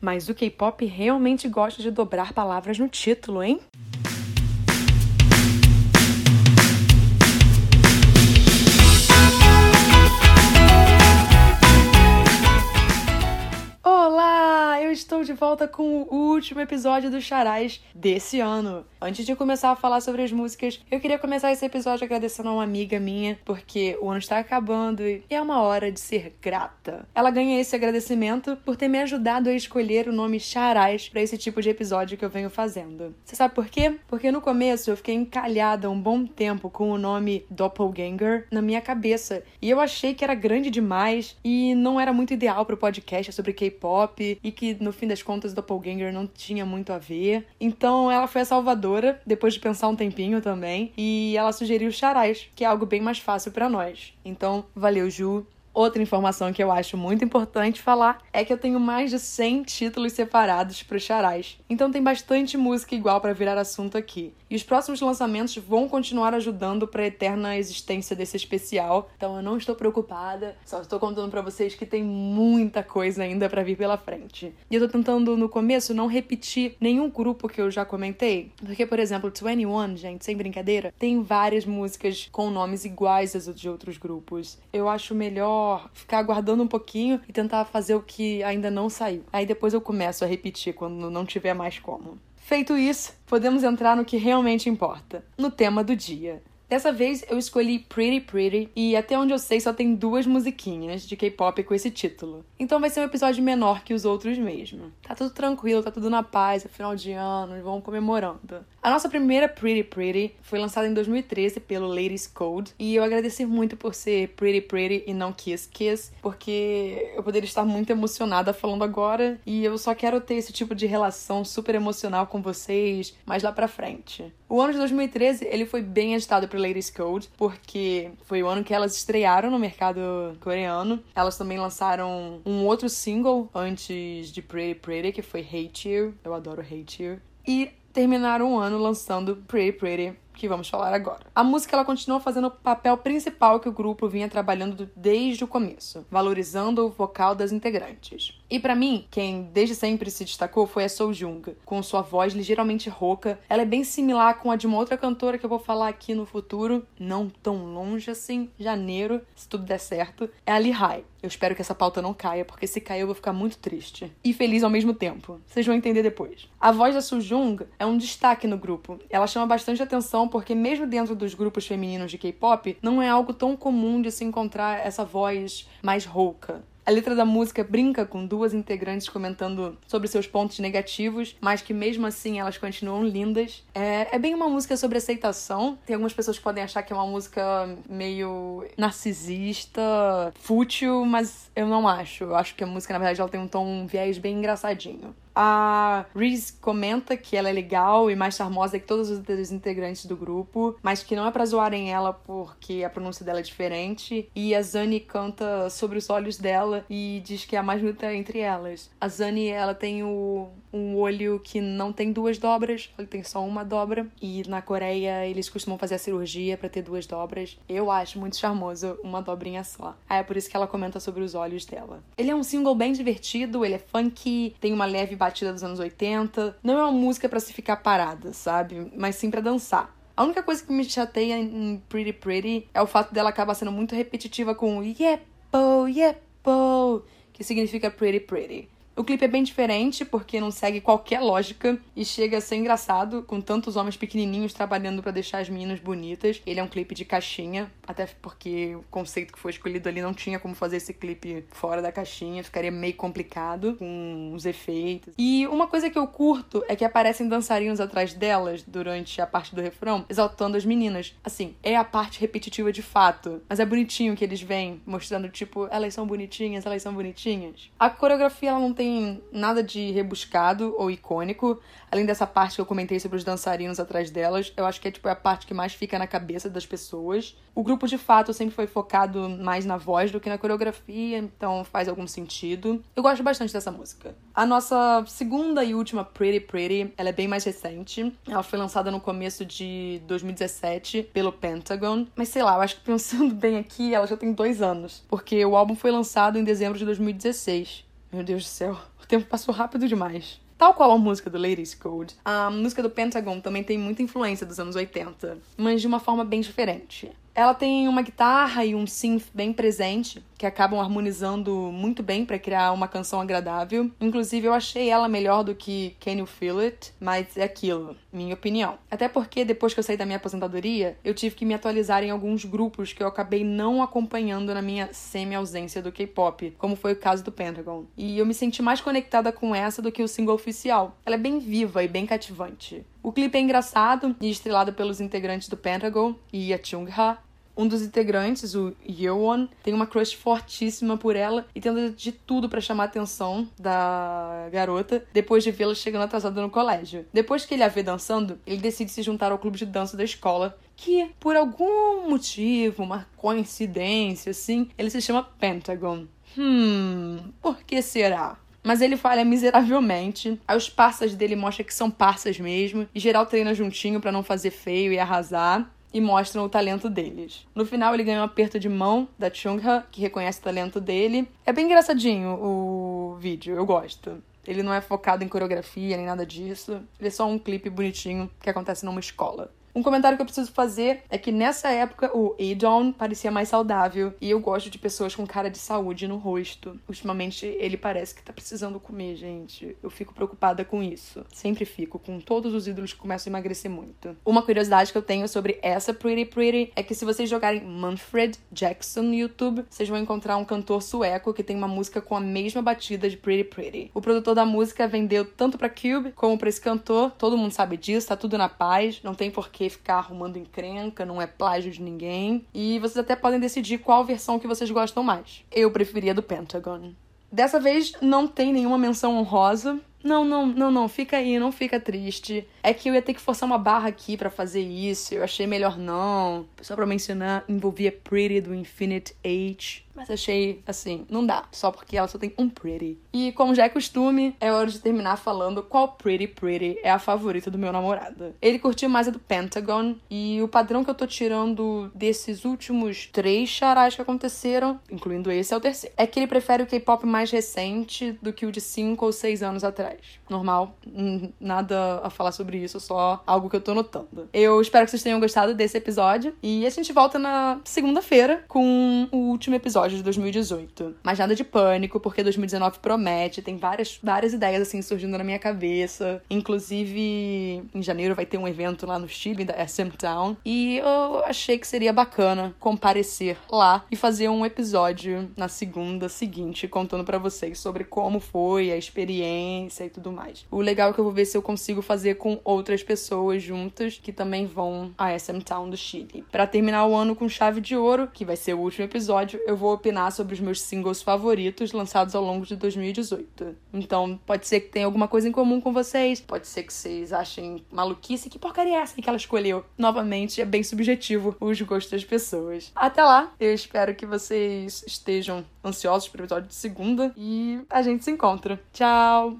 Mas o K-pop realmente gosta de dobrar palavras no título, hein? Volta com o último episódio do Charais desse ano. Antes de começar a falar sobre as músicas, eu queria começar esse episódio agradecendo a uma amiga minha, porque o ano está acabando e é uma hora de ser grata. Ela ganha esse agradecimento por ter me ajudado a escolher o nome Charais para esse tipo de episódio que eu venho fazendo. Você sabe por quê? Porque no começo eu fiquei encalhada um bom tempo com o nome Doppelganger na minha cabeça e eu achei que era grande demais e não era muito ideal para o podcast sobre K-pop e que no fim das contas, Doppelganger não tinha muito a ver. Então ela foi a salvadora, depois de pensar um tempinho também, e ela sugeriu Charais, que é algo bem mais fácil para nós. Então, valeu, Ju. Outra informação que eu acho muito importante falar é que eu tenho mais de 100 títulos separados para os charais. Então tem bastante música igual para virar assunto aqui. E os próximos lançamentos vão continuar ajudando para a eterna existência desse especial. Então eu não estou preocupada, só estou contando para vocês que tem muita coisa ainda para vir pela frente. E eu tô tentando no começo não repetir nenhum grupo que eu já comentei, porque por exemplo, 21, gente, sem brincadeira, tem várias músicas com nomes iguais às de outros grupos. Eu acho melhor ficar aguardando um pouquinho e tentar fazer o que ainda não saiu. Aí depois eu começo a repetir quando não tiver mais como. Feito isso, podemos entrar no que realmente importa, no tema do dia. Dessa vez eu escolhi Pretty Pretty e até onde eu sei só tem duas musiquinhas de K-pop com esse título. Então vai ser um episódio menor que os outros mesmo. Tá tudo tranquilo, tá tudo na paz, é final de ano, vamos comemorando. A nossa primeira Pretty Pretty foi lançada em 2013 pelo Ladies Code e eu agradeci muito por ser Pretty Pretty e não Kiss Kiss, porque eu poderia estar muito emocionada falando agora e eu só quero ter esse tipo de relação super emocional com vocês mais lá pra frente. O ano de 2013 ele foi bem agitado pro Ladies Code, porque foi o ano que elas estrearam no mercado coreano. Elas também lançaram um outro single antes de Pretty Pretty, que foi Hate You. Eu adoro Hate You. E terminaram o ano lançando Pretty Pretty que vamos falar agora. A música ela continua fazendo o papel principal que o grupo vinha trabalhando desde o começo, valorizando o vocal das integrantes. E para mim, quem desde sempre se destacou foi a Jung, com sua voz ligeiramente rouca. Ela é bem similar com a de uma outra cantora que eu vou falar aqui no futuro, não tão longe assim, janeiro, se tudo der certo, é a Lihai. Eu espero que essa pauta não caia, porque se cair eu vou ficar muito triste. E feliz ao mesmo tempo. Vocês vão entender depois. A voz da Jung é um destaque no grupo. Ela chama bastante atenção porque mesmo dentro dos grupos femininos de K-pop, não é algo tão comum de se encontrar essa voz mais rouca. A letra da música brinca com duas integrantes comentando sobre seus pontos negativos, mas que mesmo assim elas continuam lindas. É, é bem uma música sobre aceitação. Tem algumas pessoas que podem achar que é uma música meio narcisista, fútil, mas eu não acho. Eu acho que a música, na verdade, ela tem um tom, um viés bem engraçadinho. A Reese comenta que ela é legal e mais charmosa que todos os outros integrantes do grupo, mas que não é pra zoarem ela porque a pronúncia dela é diferente. E a Zani canta sobre os olhos dela e diz que é a mais bonita entre elas. A Zani, ela tem o, um olho que não tem duas dobras, ele tem só uma dobra. E na Coreia eles costumam fazer a cirurgia para ter duas dobras. Eu acho muito charmoso uma dobrinha só. Aí é por isso que ela comenta sobre os olhos dela. Ele é um single bem divertido, ele é funky, tem uma leve dos anos 80. Não é uma música para se ficar parada, sabe? Mas sim para dançar. A única coisa que me chateia em Pretty Pretty é o fato dela acabar sendo muito repetitiva com Yepo, Yepo, que significa Pretty Pretty. O clipe é bem diferente porque não segue qualquer lógica e chega a ser engraçado com tantos homens pequenininhos trabalhando para deixar as meninas bonitas. Ele é um clipe de caixinha, até porque o conceito que foi escolhido ali não tinha como fazer esse clipe fora da caixinha, ficaria meio complicado com os efeitos. E uma coisa que eu curto é que aparecem dançarinos atrás delas durante a parte do refrão, exaltando as meninas. Assim, é a parte repetitiva de fato, mas é bonitinho que eles vêm mostrando tipo, elas são bonitinhas, elas são bonitinhas. A coreografia ela não tem tem nada de rebuscado ou icônico, além dessa parte que eu comentei sobre os dançarinos atrás delas. Eu acho que é tipo a parte que mais fica na cabeça das pessoas. O grupo de fato sempre foi focado mais na voz do que na coreografia, então faz algum sentido. Eu gosto bastante dessa música. A nossa segunda e última Pretty Pretty, ela é bem mais recente. Ela foi lançada no começo de 2017 pelo Pentagon, mas sei lá, eu acho que pensando bem aqui, ela já tem dois anos, porque o álbum foi lançado em dezembro de 2016. Meu Deus do céu, o tempo passou rápido demais. Tal qual a música do Ladies Code, a música do Pentagon também tem muita influência dos anos 80, mas de uma forma bem diferente. Ela tem uma guitarra e um synth bem presente, que acabam harmonizando muito bem para criar uma canção agradável. Inclusive, eu achei ela melhor do que Can You Feel It, mas é aquilo, minha opinião. Até porque depois que eu saí da minha aposentadoria, eu tive que me atualizar em alguns grupos que eu acabei não acompanhando na minha semi-ausência do K-pop, como foi o caso do Pentagon. E eu me senti mais conectada com essa do que o single oficial. Ela é bem viva e bem cativante. O clipe é engraçado e estrelado pelos integrantes do Pentagon e a Chung-ha, um dos integrantes, o Yeowon, tem uma crush fortíssima por ela e tenta de tudo para chamar a atenção da garota depois de vê-la chegando atrasada no colégio. Depois que ele a vê dançando, ele decide se juntar ao clube de dança da escola, que por algum motivo, uma coincidência assim, ele se chama Pentagon. Hum, por que será? Mas ele falha miseravelmente. Aí os parças dele mostram que são parças mesmo. E geral treina juntinho para não fazer feio e arrasar e mostram o talento deles. No final, ele ganha um aperto de mão da Chung-ha, que reconhece o talento dele. É bem engraçadinho o vídeo, eu gosto. Ele não é focado em coreografia nem nada disso. Ele é só um clipe bonitinho que acontece numa escola. Um comentário que eu preciso fazer é que nessa época o Edon parecia mais saudável e eu gosto de pessoas com cara de saúde no rosto. Ultimamente ele parece que tá precisando comer, gente. Eu fico preocupada com isso. Sempre fico, com todos os ídolos que começam a emagrecer muito. Uma curiosidade que eu tenho sobre essa Pretty Pretty é que se vocês jogarem Manfred Jackson no YouTube, vocês vão encontrar um cantor sueco que tem uma música com a mesma batida de Pretty Pretty. O produtor da música vendeu tanto para Cube como para esse cantor. Todo mundo sabe disso, tá tudo na paz, não tem porquê ficar arrumando encrenca, não é plágio de ninguém. E vocês até podem decidir qual versão que vocês gostam mais. Eu preferia do Pentagon. Dessa vez não tem nenhuma menção honrosa. Não, não, não, não, fica aí, não fica triste. É que eu ia ter que forçar uma barra aqui para fazer isso, eu achei melhor não. Só pra mencionar, envolvia Pretty do Infinite Age. Mas achei, assim, não dá, só porque ela só tem um Pretty. E como já é costume, é hora de terminar falando qual Pretty Pretty é a favorita do meu namorado. Ele curtiu mais a do Pentagon, e o padrão que eu tô tirando desses últimos três charais que aconteceram, incluindo esse, é o terceiro. É que ele prefere o K-pop mais recente do que o de cinco ou seis anos atrás. Normal, nada a falar sobre isso, só algo que eu tô notando. Eu espero que vocês tenham gostado desse episódio, e a gente volta na segunda-feira com o último episódio episódio de 2018. Mas nada de pânico, porque 2019 promete, tem várias, várias ideias assim surgindo na minha cabeça. Inclusive, em janeiro vai ter um evento lá no Chile, da SM Town. E eu achei que seria bacana comparecer lá e fazer um episódio na segunda seguinte, contando para vocês sobre como foi a experiência e tudo mais. O legal é que eu vou ver se eu consigo fazer com outras pessoas juntas que também vão a SM Town do Chile. Para terminar o ano com chave de ouro, que vai ser o último episódio, eu vou opinar sobre os meus singles favoritos lançados ao longo de 2018. Então, pode ser que tenha alguma coisa em comum com vocês, pode ser que vocês achem maluquice, que porcaria é essa que ela escolheu? Novamente, é bem subjetivo os gostos das pessoas. Até lá, eu espero que vocês estejam ansiosos para o episódio de segunda e a gente se encontra. Tchau!